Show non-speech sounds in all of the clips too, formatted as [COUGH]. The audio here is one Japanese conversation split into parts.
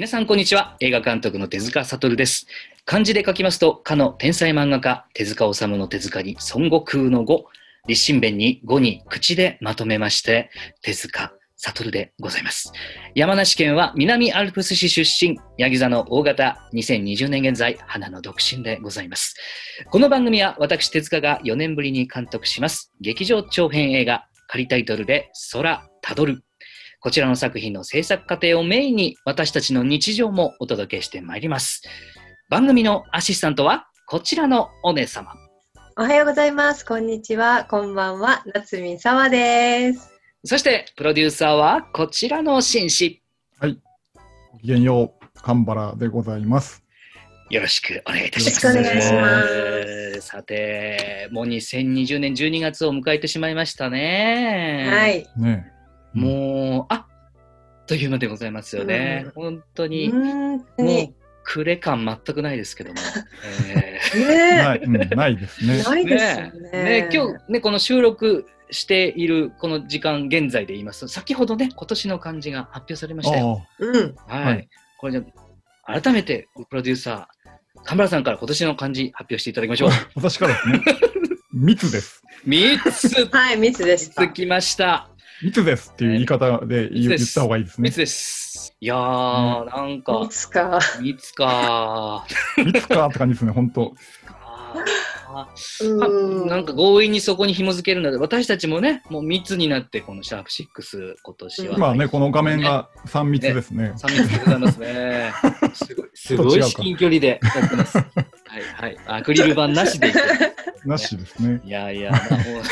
皆さん、こんにちは。映画監督の手塚悟です。漢字で書きますと、かの天才漫画家、手塚治虫の手塚に孫悟空の語、立身弁に語に口でまとめまして、手塚悟でございます。山梨県は南アルプス市出身、ヤギ座の大型、2020年現在、花の独身でございます。この番組は私、手塚が4年ぶりに監督します、劇場長編映画、仮タイトルで空たどる。こちらの作品の制作過程をメインに私たちの日常もお届けしてまいります。番組のアシスタントはこちらのお姉様。おはようございます。こんにちは。こんばんは。夏見沢です。そしてプロデューサーはこちらの紳士。ごきげんよう、神原でございます。よろしくお願いいたします。よろしくお願いしますさて、もう2020年12月を迎えてしまいましたね。はい。ねもう、あっという間でございますよね。本当に、本当もうに。暮れ感全くないですけども。[LAUGHS] えーねない、うん、ないですね。ないですよね。ね今日ねこの収録しているこの時間現在で言いますと先ほどね今年の漢字が発表されましたよ。うん。はい、はいこれじゃ改めてプロデューサー神原さんから今年の漢字発表していただきましょう。私からですね。[LAUGHS] 密です。三つはい、密でした。つきました。密ですっていう言い方で言,、った方がいいですね三つ。です。いやー、なんか密か。三つか密かって感じですね、本当。なんか強引にそこに紐づけるので私たちもねもう密になってこのシャープ6今年は、まあね、この画面が3密ですね。三密でございますね。[LAUGHS] すごい、すごい至近距離でやってます。はいはい。アクリル板なしでいく。[LAUGHS] なしですね。いやいや、まあ、もう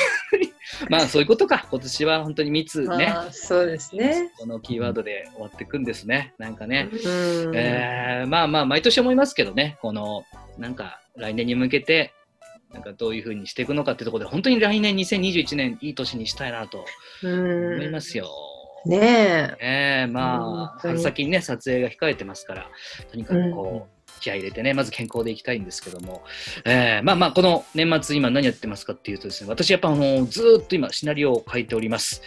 [LAUGHS] まあそういうことか。今年は本当に密ね。そうですね。このキーワードで終わっていくんですね。なんかね。うん。えー、まあまあ、毎年思いますけどね。この、なんか来年に向けて、なんかどういうふうにしていくのかっていうところで、本当に来年2021年いい年にしたいなとうん。思いますよ。ねえ。ええまあ、春先にね、撮影が控えてますから、とにかくこう、気合い入れてね、まず健康でいきたいんですけども、ええまあまあ、この年末、今何やってますかっていうとですね、私やっぱあの、ずーっと今、シナリオを書いております。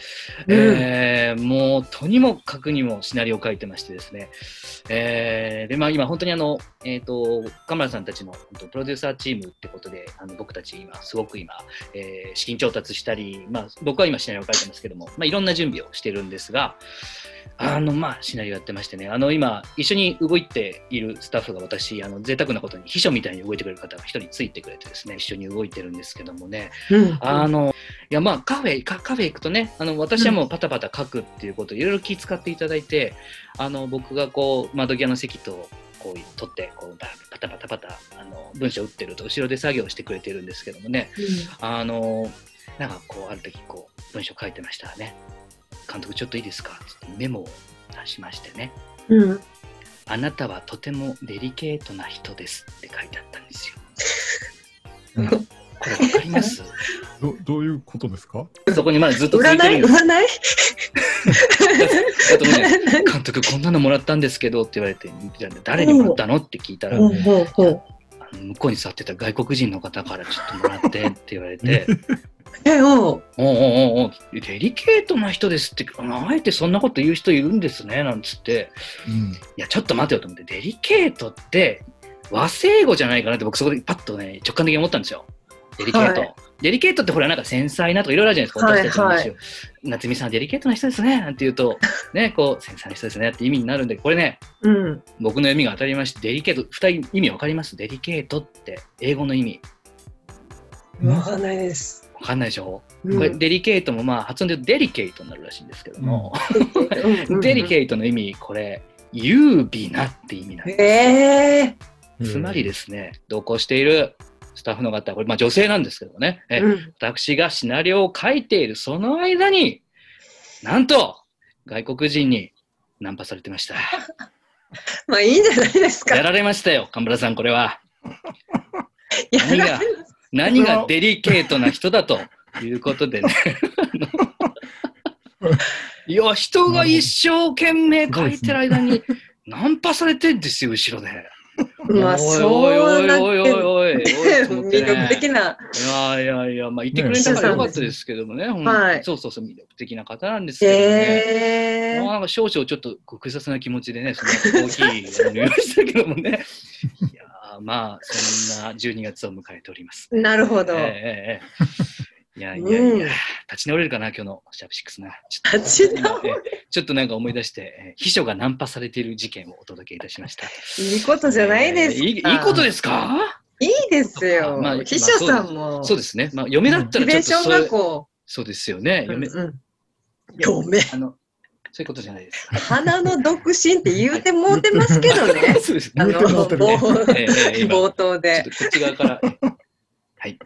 うん。ええもう、とにもかくにもシナリオを書いてましてですね、ええで、まあ今、本当にあの、えっ、と、カメラさんたちのプロデューサーチームってことで、あの僕たち今、すごく今、えー資金調達したり、まあ、僕は今シナリオを書いてますけども、まあ、いろんな準備をしてるんですが、あの、まあ、シナリオやってましてね、あの、今、一緒に動いているスタッフが私、あの、贅沢なことに秘書みたいに動いてくれる方が一人ついてくれてですね、一緒に動いてるんですけどもね、うん。あの、いや、まあ、カフェ、カカフェ行くとね、あの、私はもうパタパタ書くっていうことをいろいろ気遣っていただいて、あの、僕がこう、窓際の席と、こう、取って、こう、バパタパタパタ、あの、文章打ってると、後ろで作業してくれてるんですけどもね、あの、なんかこう、ある時こう、文章書いてましたらね、監督ちょっといいですか？つってメモを出しましてね、うん。あなたはとてもデリケートな人ですって書いてあったんですよ。うん。これわかります？どどういうことですか？そこにまだずっと続いて占いるんです。占い？あとね監督こんなのもらったんですけどって言われて、誰にもらったの？って聞いたら、うんうん向こうに座ってた外国人の方からちょっともらってって言われて、[LAUGHS] え、おう。おうおうおデリケートな人ですって、あえてそんなこと言う人いるんですね、なんつって、うん。いや、ちょっと待てよと思って、デリケートって和製語じゃないかなって僕そこでパッとね、直感的に思ったんですよ。デリケート。はいデリケートってほらなんか繊細なとかいろいろあるじゃないですか、はい私たちの話を。はい夏美さんデリケートな人ですね、なんて言うと、ね、こう、繊細な人ですねって意味になるんで、これね、うん。僕の読みが当たりまして、デリケート、二人意味わかります？デリケートって英語の意味。わかんないです。わかんないでしょ、うんこれデリケートもまあ発音で言うとデリケートになるらしいんですけども、うんデリケートの意味、これ、優美なって意味なんです。ええ。つまりですね、同行しているスタッフの方、これ、まあ女性なんですけどもね、えうん。私がシナリオを書いているその間に、なんと、外国人にナンパされてました。[LAUGHS] まあいいんじゃないですか。やられましたよ、神村さん、これは。[LAUGHS] や何が何がデリケートな人だということでね。[LAUGHS] いや、人が一生懸命書いてる間に、ナンパされてんですよ、後ろで。まあそうおいおいおいおいおいい、おいと思って [LAUGHS] 魅力的ね。な。いやいやいや、まあ言ってくれたからよかったですけどもね、ほんはいそうそうそう、魅力的な方なんですけどね。へーまあなんか少々ちょっと複雑な気持ちでね、その後コーヒーを飲みましたけどもね。[LAUGHS] いやーまあ、そんな12月を迎えております。なるほど。ええええいやいやいや、うん立ち直れるかな、今日のシャープシックスな。ちょっと立ち直ええちょっとなんか思い出して、えー秘書がナンパされている事件をお届けいたしました。いいことじゃないですか。えーいいいいことですか？いいですよ。まあ秘書さんも。そうですね。まあ、嫁だったらちょっとそれ学校。そうですよね。嫁、うんうん嫁。あの、そういうことじゃないです。花の独身って言うてもうてますけどね。[LAUGHS] そうですあね。言うてもうてるね冒ええええ今冒頭でちょっ。とこっち側から。はい。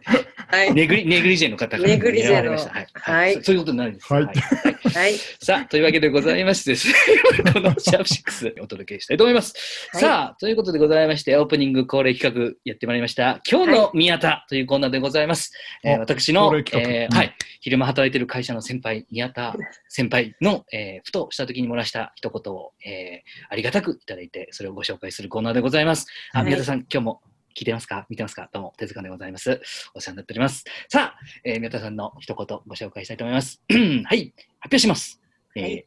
はい。ネグリ、ネグリジェの方からネグリジェのはい。はいそそういうことになるんです。はいはい。さあ、というわけでございましてですね、[LAUGHS] このシャープ6お届けしたいと思います。はいさあ、ということでございまして、オープニング恒例企画やってまいりました。今日の宮田というコーナーでございます。えーお私の、えーはい、昼間働いている会社の先輩、宮田先輩の、えーふとした時に漏らした一言を、えーありがたくいただいて、それをご紹介するコーナーでございます。あ、はい宮田さん、今日も聞いてますか？見てますか？どうも、手塚でございます。お世話になっております。さあ、えー宮田さんの一言ご紹介したいと思います。[CLEARS THROAT] はい、発表します。えーはい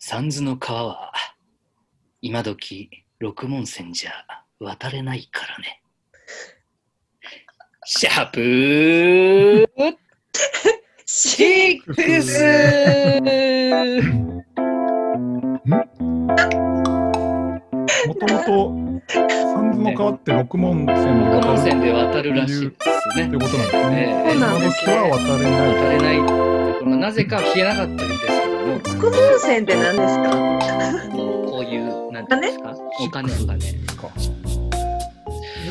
三途の川は、今時六門線じゃ渡れないからね。[LAUGHS] シャープーシックスもともと、[LAUGHS] 三途の川って六門線で六門渡る線で渡るらしいですってね。ことなんですね。えそうなんですね。今時は渡れない。渡れないって、このなぜか消えなかったんですけど。も、副門線って何ですか？こういう、なんていうんですか、お金、お金。か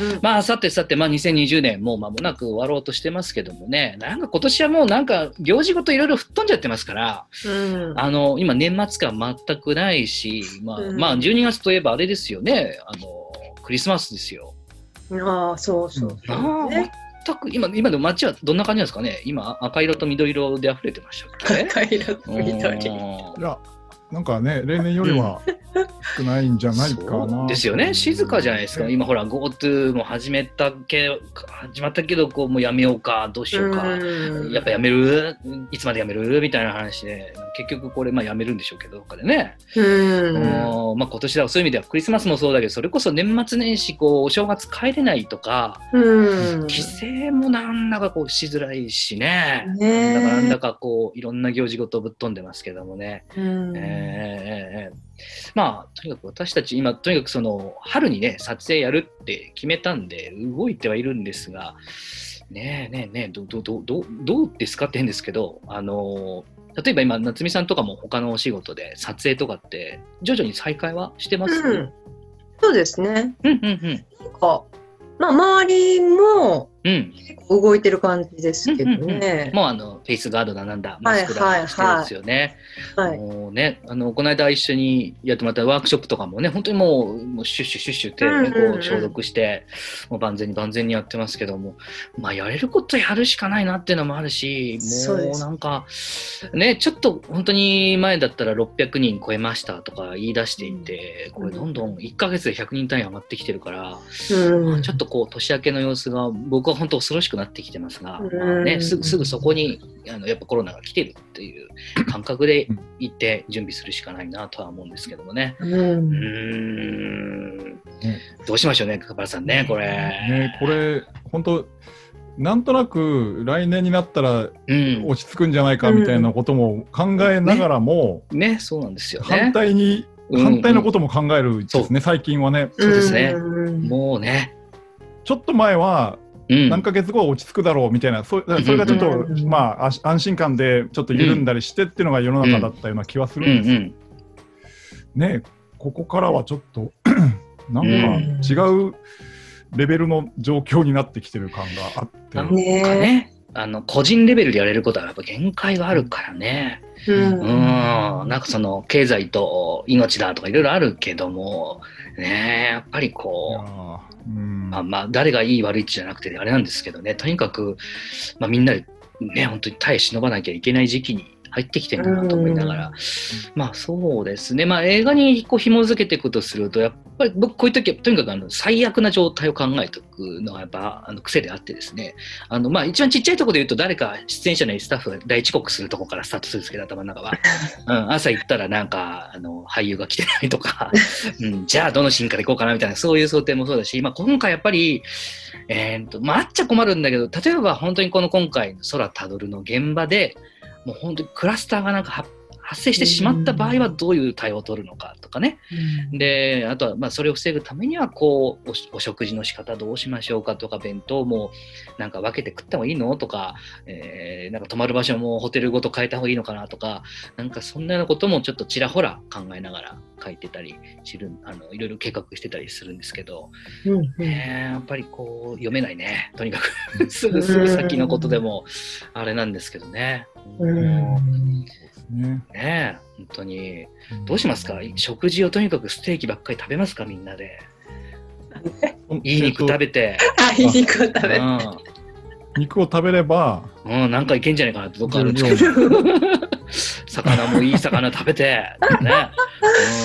うんまあ、さてさて、まあ、2020年、もう間もなく終わろうとしてますけどもね、なんか今年はもうなんか、行事ごといろいろ吹っ飛んじゃってますから、うん。あの、今、年末感全くないし、まあ、うん。まあ、12月といえばあれですよね、あの、クリスマスですよ。ああ、そうそうそう。ああ、ね全く、今、今でも街はどんな感じなんですかね？今、赤色と緑色で溢れてましたっけ？赤色と緑。うんいや、なんかね、例年よりは少ないんじゃないかな。ですよね、静かじゃないですか、今ほら、GoTo も始めたけ始まったけど、こうもうやめようか、どうしようか、うんやっぱやめる？いつまでやめる？みたいな話で、結局これ、まあ、やめるんでしょうけど、どっかでね。うん。もうまあ、今年はそういう意味では、クリスマスもそうだけど、それこそ年末年始、こう、お正月帰れないとか、うん。帰省もなんだかこうしづらいしね。ねなんだかなんだかこういろんな行事ごとぶっ飛んでますけどもね。うんえーえーえーまあとにかく私たち今とにかくその春にね撮影やるって決めたんで動いてはいるんですがねえねえねえどどどどどうですかって変ですけどあの例えば今夏美さんとかも他のお仕事で撮影とかって徐々に再開はしてます、うん。そうですね。うんうんうん。なんか、まあ、周りもうん。動いてる感じですけどね。もうあのフェイスガードだなんだ。マはいスクだしてるんですよね。はい。もうね、あのこの間一緒にやってもらったワークショップとかもね、本当にもうもうシュッシュシュッシュって、ねこう消毒して、もう万全に万全にやってますけども、まあ、やれることやるしかないなっていうのもあるし、もうなんか、ね、ちょっと本当に前だったら600人超えましたとか言い出していて、これどんどん1ヶ月で100人単位上がってきてるから、うん。ちょっとこう年明けの様子が僕は本当恐ろしくなってきてますが、ね、すぐすぐそこにあのやっぱコロナが来てるっていう感覚で行って準備するしかないなとは思うんですけどもね。うん。ん。どうしましょうね、かばらさんね、これ。ね、これ、本当なんとなく来年になったらうん、落ち着くんじゃないかみたいなことも考えながらも、ね、そうなんですよね。反対に、うん反対のことも考えるですね、最近はね。そうですね。うん。もうね、ちょっと前はうん、何ヶ月後は落ち着くだろうみたいな、そそれがちょっと、うんまあ、安心感でちょっと緩んだりしてっていうのが世の中だったような気はすうんるんですよ。うん、ねここからはちょっと [CLEARS THROAT] なんうんか違うレベルの状況になってきてる感があって、なんかねね、あの個人レベルでやれることはやっぱ限界があるからね。ううん、ん。なんかその経済と命だとかいろいろあるけども、ね、やっぱりこう。まあ、まあ誰がいい悪いじゃなくてあれなんですけどね。とにかく、まあ、みんなでね本当に耐え忍ばなきゃいけない時期に入ってきてるなと思いながら、まあそうですね、まあ映画にこう紐づけていくとすると、やっぱり僕こういう時はとにかくあの最悪な状態を考えておくのがやっぱあの癖であってですね、あのまあ一番ちっちゃいところで言うと誰か出演者のスタッフが大遅刻するところからスタートするんですけど、頭の中は。[LAUGHS] うん、朝行ったらなんかあの俳優が来てないとか、[LAUGHS] うん、じゃあどのシーンから行こうかなみたいな、そういう想定もそうだし、まあ今回やっぱり、えーとまあ、あっちゃ困るんだけど、例えば本当にこの今回の空たどるの現場で、もう本当にクラスターがなんか発発生してしまった場合はどういう対応を取るのかとかね。で、あとはまあそれを防ぐためにはこうお、お食事の仕方どうしましょうかとか、弁当もなんか分けて食った方がいいのとか、えーなんか泊まる場所もホテルごと変えた方がいいのかなとか、なんかそんなようなこともちょっとちらほら考えながら書いてたり知る、あのいろいろ計画してたりするんですけど、うんやっぱりこう読めないね。とにかく [LAUGHS] すぐすぐ先のことでもあれなんですけどね。うんね。ねえ本当に。どうしますか？食事をとにかくステーキばっかり食べますか？みんなで。いい肉食べて。あ、いい肉を食べる。う肉を食べれば、ん。うん、なんかいけんじゃないかなってどっかあるんですけど。魚もいい魚食べて。ね。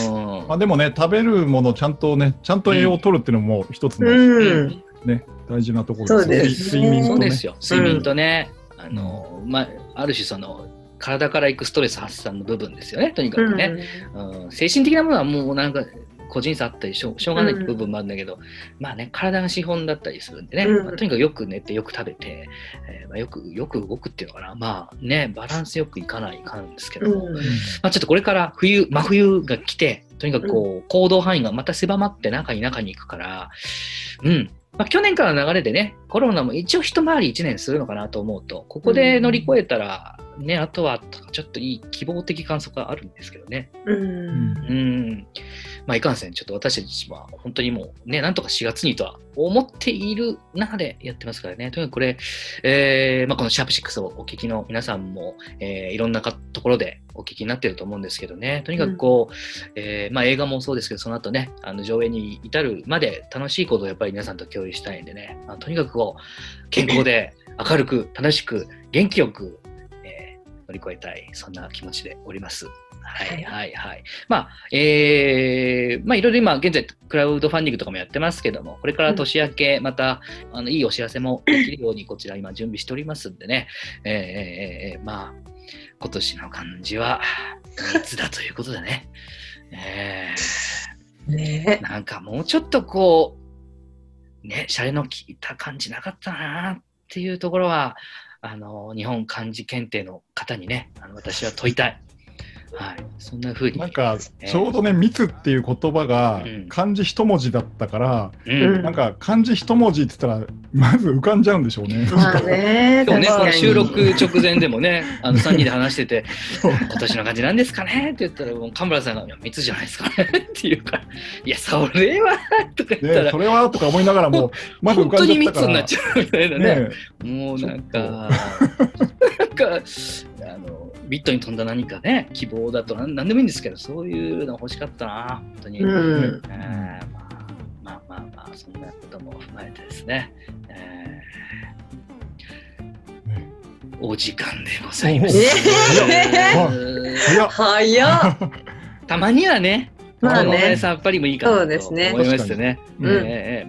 うんまあ、でもね、食べるものちゃんとね、ちゃんと栄養を取るっていうのも一つのうん。ね、大事なところそうですね睡眠とね。そうですよ。睡眠とね、あの、まあ、ある種その、体からいくストレス発散の部分ですよね、とにかくね。うん、精神的なものはもうなんか個人差あったりしょうしょうがない部分もあるんだけど、まあね体が資本だったりするんでね、うん。まあとにかくよく寝てよく食べて、えーまあ、よくよく動くっていうのかな。まあねバランスよくいかないかんですけども、うん。まあ、ちょっとこれから冬真冬が来てとにかくこう行動範囲がまた狭まって中に中に行くからうんまあ、去年からの流れでね、コロナも一応一回り一年するのかなと思うと、ここで乗り越えたら、ね、あとはちょっといい希望的観測があるんですけどね。うんうん。まあ、いかんせん、ちょっと私たちは本当にもうね、なんとか4月にとは思っている中でやってますからね。とにかくこれ、えーまあ、このシャープ6をお聞きの皆さんも、えーいろんなかところでお聞きになってると思うんですけどね。とにかくこう、えーまあ、映画もそうですけど、その後ね、あの上映に至るまで楽しいことをやっぱり皆さんと共有したいんでね、まあ、とにかくこう、健康で明るく、楽しく、元気よく、えー乗り越えたい、そんな気持ちでおります。はいはい。はい。まあ、えー、まあいろいろ今現在クラウドファンディングとかもやってますけども、これから年明けまた、あのいいお知らせもできるようにこちら今準備しておりますんでね、えーえーえーまあ、今年の漢字は密だということでね、[LAUGHS] えね。ー、なんかもうちょっとこう、ね、シャレの効いた感じなかったなっていうところは、あの、日本漢字検定の方にね、あの私は問いたい。はい。そんな風に。なんか、ちょうどね、密っていう言葉がうん漢字一文字だったから、うん。なんか漢字一文字って言ったら、まず浮かんじゃうんでしょうね。[LAUGHS] まあね、今日ね、この収録直前でもね、あの3人で話してて、[LAUGHS] 今年の感じなんですかね？って言ったら、もう神村さんが、いや、密じゃないですかね？っていうから、いや、それはとか言ったね、らそ、れはとか思いながらも、まず浮本当かんじゃったから。に密になっちゃうみたいなね。ねもうなんか、なんか、あの、ビットに飛んだ何かね、希望だとなんなんでもいいんですけど、そういうの欲しかったな、本当に。うん。えーまあまあまあまあ、そんなことも踏まえてですね、えねーお時間でございます。えー。[LAUGHS] 早っ。[LAUGHS] 早っ。たまにはね、まあね、ね、さっぱりもいいかなとそうですね。思いましてね。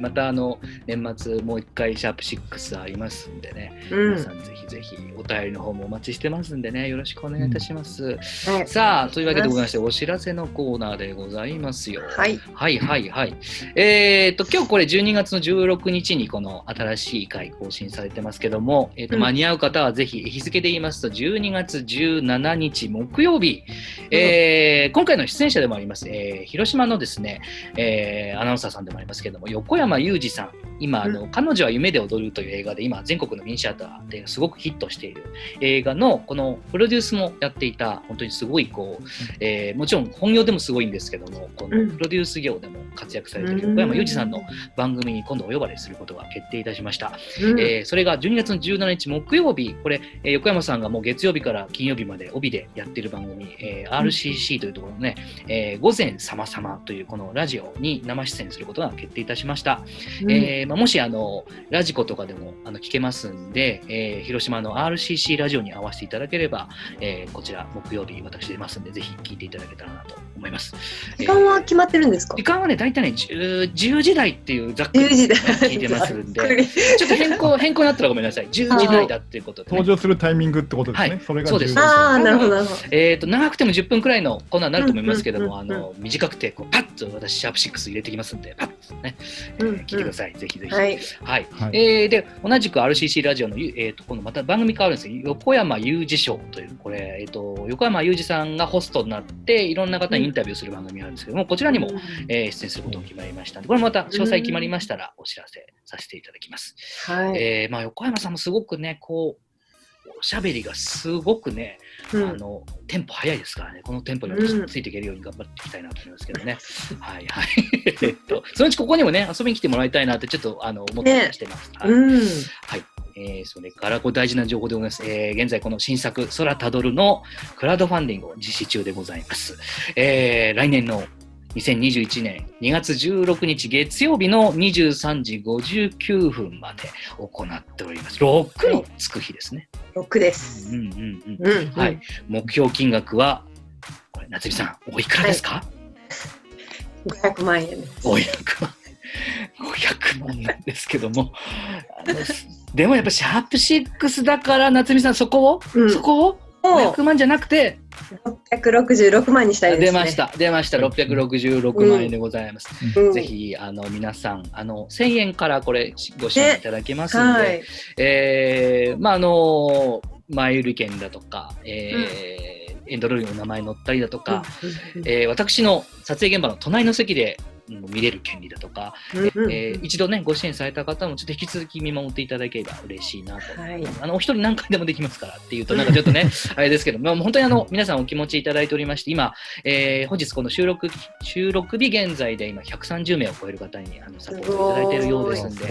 またあの年末もう一回シャープ6ありますんでね、うん。皆さんぜひぜひお便りの方もお待ちしてますんでね、よろしくお願いいたします。はい。さあ、というわけでございまして、お知らせのコーナーでございますよ。はい。はいはいはい。えっ、と、今日これ12月の16日にこの新しい回更新されてますけども、えっ、と、うん。間に合う方はぜひ、日付で言いますと12月17日木曜日、えー今回の出演者でもあります、えー広島のですね、えーアナウンサーさんでもありますけども、横山裕二さん、今、あの、彼女は夢で踊るという映画で、今、全国のミニシアターですごくヒットしている映画の、このプロデュースもやっていた、本当にすごい、こう、えーもちろん本業でもすごいんですけども、このうん。プロデュース業でも活躍されている横山裕二さんの番組に今度お呼ばれすることが決定いたしました。うん。えーそれが12月の17日木曜日、これ、えー横山さんがもう月曜日から金曜日まで帯でやっている番組、えー RCC というところのね、えー午前様々というこのラジオに生出演することが決定いたしました。うん。えーまあ、もしあのラジコとかでもあの聞けますんで、えー広島の RCC ラジオに合わせていただければ、えーこちら木曜日私出ますんでぜひ聞いていただけたらなと思います。時間は決まってるんですか？時間はね大体ね 10, 10時台っていうざっくり、10時台。聞いてますんでちょっと変更 [LAUGHS] 変更になったらごめんなさい。10時台だっていうことで、ね。登場するタイミングってことですね。はいそれがそうです。ああ、なるほど、なるほど。えー、と長くても10分くらいのコーナーになると思いますけども、うんうんうんうん。あの短くてこうパッと私シャープ6入れてきますんでパッとね、えーうんうん聞いてください、ぜひぜひ。はい。はいはいえーで同じく RCC ラジオの、ゆえー、と今度また番組変わるんですよ横山裕二賞というこれ、えー、と横山裕二さんがホストになっていろんな方にインタビューする番組があるんですけどもこちらにも、えー出演することが決まりましたのでこれもまた詳細決まりましたらお知らせさせていただきます。はい。えーまあ、横山さんもすごくねこうおしゃべりがすごくね、うんあのテンポ早いですからね、このテンポに私ついていけるように頑張っていきたいなと思いますけどね。は [LAUGHS] いはい。[LAUGHS] えっと、そのうちここにもね、遊びに来てもらいたいなってちょっとあの思ってたりしてます。はいうん。えーそれからこれ大事な情報でございます。えー現在この新作、空たどるのクラウドファンディングを実施中でございます。えー来年の2021年2月16日月曜日の23時59分まで行っております。6のつく日ですね。6です。うんうんうん。うん。はい。。目標金額は、これ、夏美さん、おいくらですか、500万円です。500万。500万なんですけども。でもやっぱシャープ6だから、夏美さん、そこを、うんそこを？も500万じゃなくて、う666万にしたいですね。出まし。た、出ました、666万円でございます。うん、ぜひ、あの、皆さん、あの、1000円からこれ、ご支援いただけますので、はい。えーまあ、あの、前売り券だとか、えーエンドロールにお名前載ったりだとか、うんうんえー私の撮影現場の隣の席でうん見れる権利だとか、うんうんえー一度ね、ご支援された方もちょっと引き続き見守っていただければ嬉しいなと。はい。あのお一人何回でもできますからっていうと、なんかちょっとね、あれですけど、まあ、本当にあの皆さんお気持ちいただいておりまして、今、えー本日この収録収録日現在で今130名を超える方にあのサポートいただいているようですんで、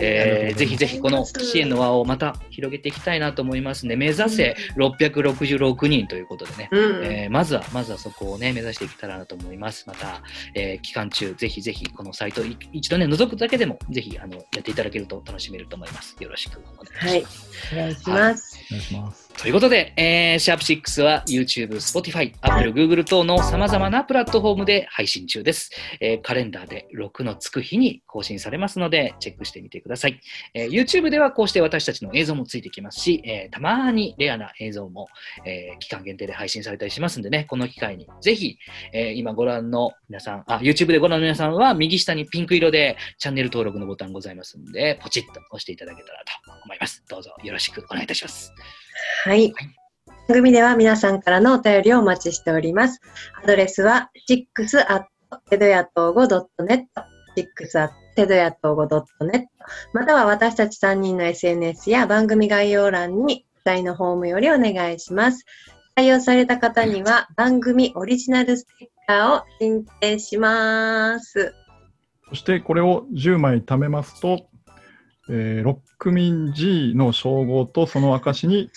えーぜひぜひこの支援の輪をまた広げていきたいなと思いますので、目指せ666人ということでね、うん。えーまずは、まずはそこをね、目指していけたらなと思います。また、えー期間中、ぜひぜひこのサイトい一度ね、覗くだけでも、ぜひあのやっていただけると楽しめると思います。よろしくお願いします。お願いします。お願いします。ということで、えー、シャープ6は YouTube、Spotify、Apple、Google 等の様々なプラットフォームで配信中です。えーカレンダーで6のつく日に更新されますので、チェックしてみてください。えー YouTube ではこうして私たちの映像もついてきますし、えーたまにレアな映像も、え期間限定で配信されたりしますんでね、この機会にぜひ、え今ご覧の皆さん、あ、YouTube でご覧の皆さんは右下にピンク色でチャンネル登録のボタンございますんで、ポチッと押していただけたらと思います。どうぞよろしくお願いいたします。はい。番組では皆さんからのお便りをお待ちしております。アドレスは 6.tedoyatogo.net 6.tedoyatogo.net または私たち3人の SNS や番組概要欄に記載のフォームよりお願いします。採用された方には番組オリジナルステッカーを申請します。そしてこれを10枚貯めますと、えー、ロックミン G の称号とその証に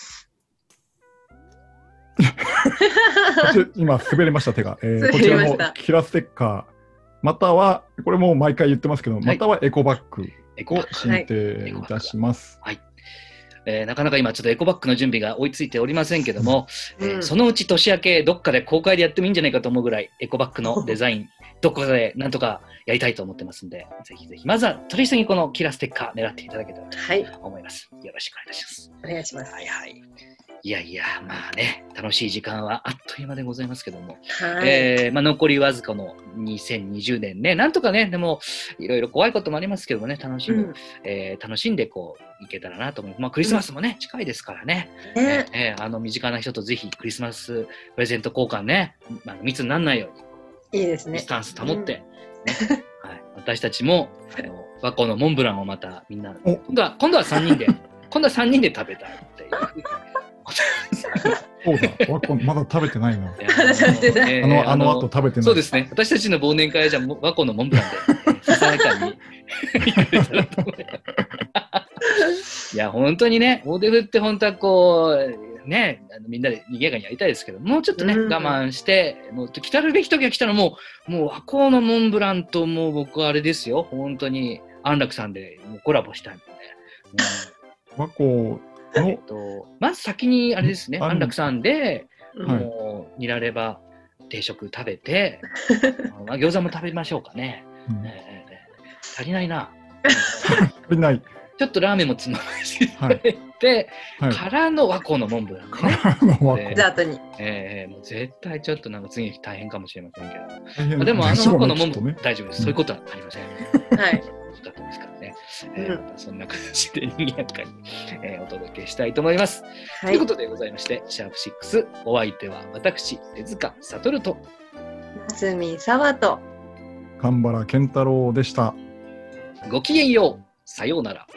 [LAUGHS] 今滑りました手が、えー滑こちらのキラステッカー。またはこれもう毎回言ってますけど、い。またはエコバッグを申請いたします。えーなかなか今ちょっとエコバッグの準備が追いついておりませんけども、えーうん。そのうち年明けどっかで公開でやってもいいんじゃないかと思うぐらいエコバッグのデザインどこかでなんとかやりたいと思ってますんでぜひぜひ。まずは取り急ぎこのキラステッカー狙っていただけたらとはい、思います。よろしくお願いします。お願いします。はいはい。いやいやまあね楽しい時間はあっという間でございますけども、はい。えーまあ、残りわずかの2020年ねなんとかねでもいろいろ怖いこともありますけどもね楽しむ、うん。えー楽しんでこういけたらなと思います。まあ、クリスマスもね、近いですからね。ね。えーあの身近な人とぜひクリスマスプレゼント交換ね、まあ、密にならないように、いいですねス。タンス保って、ね [LAUGHS] はい、私たちもあの [LAUGHS] 和光のモンブランをまたみんな、お今度は今度は3人で、今度は3 [LAUGHS] 人で食べたいっていう。そうだ、わこまだ食べてないな。あの、あの後食べてない。そうですね。私たちの忘年会はじゃ和光のモンブランで、えーささやかにいや、本当にね、大手振って本当はこう、ね、あのみんなで賑やかにやりたいですけど、もうちょっとね、うん。我慢して、もう来たるべき時が来たらもう、もう和光のモンブランともう僕はあれですよ、本当に安楽さんでもうコラボしたいもん。ね。和光うんえのっと、まず先にあれですね、うん。安楽さんで、もうニラレバ定食食べて、[LAUGHS] まあ、餃子も食べましょうかね。うん。ええ足りないな。[LAUGHS] 足りない。ちょっとラーメンもつままし。ていただいて、はい。からの和光のモンブランね。からの和え光デザートに。ええもう絶対ちょっとなんか次の日大変かもしれませんけど。大変あでもあの和光のモンブラン、ね。大丈夫です。そういうことはありません。はい。だったんですからね。えーうんまたそんな形で賑やかに、えーお届けしたいと思います。はいというこ。とでございまして、シャープ6、お相手は私、手塚悟と、夏見沢と。神原健太郎でした。ごきげんよう。さようなら。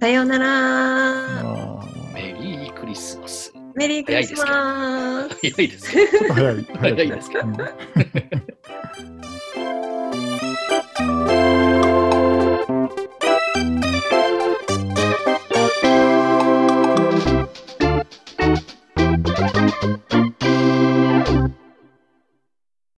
さようなら。メリークリスマス。メリークリスマス。早いですけど。早い。早いですけど。[LAUGHS]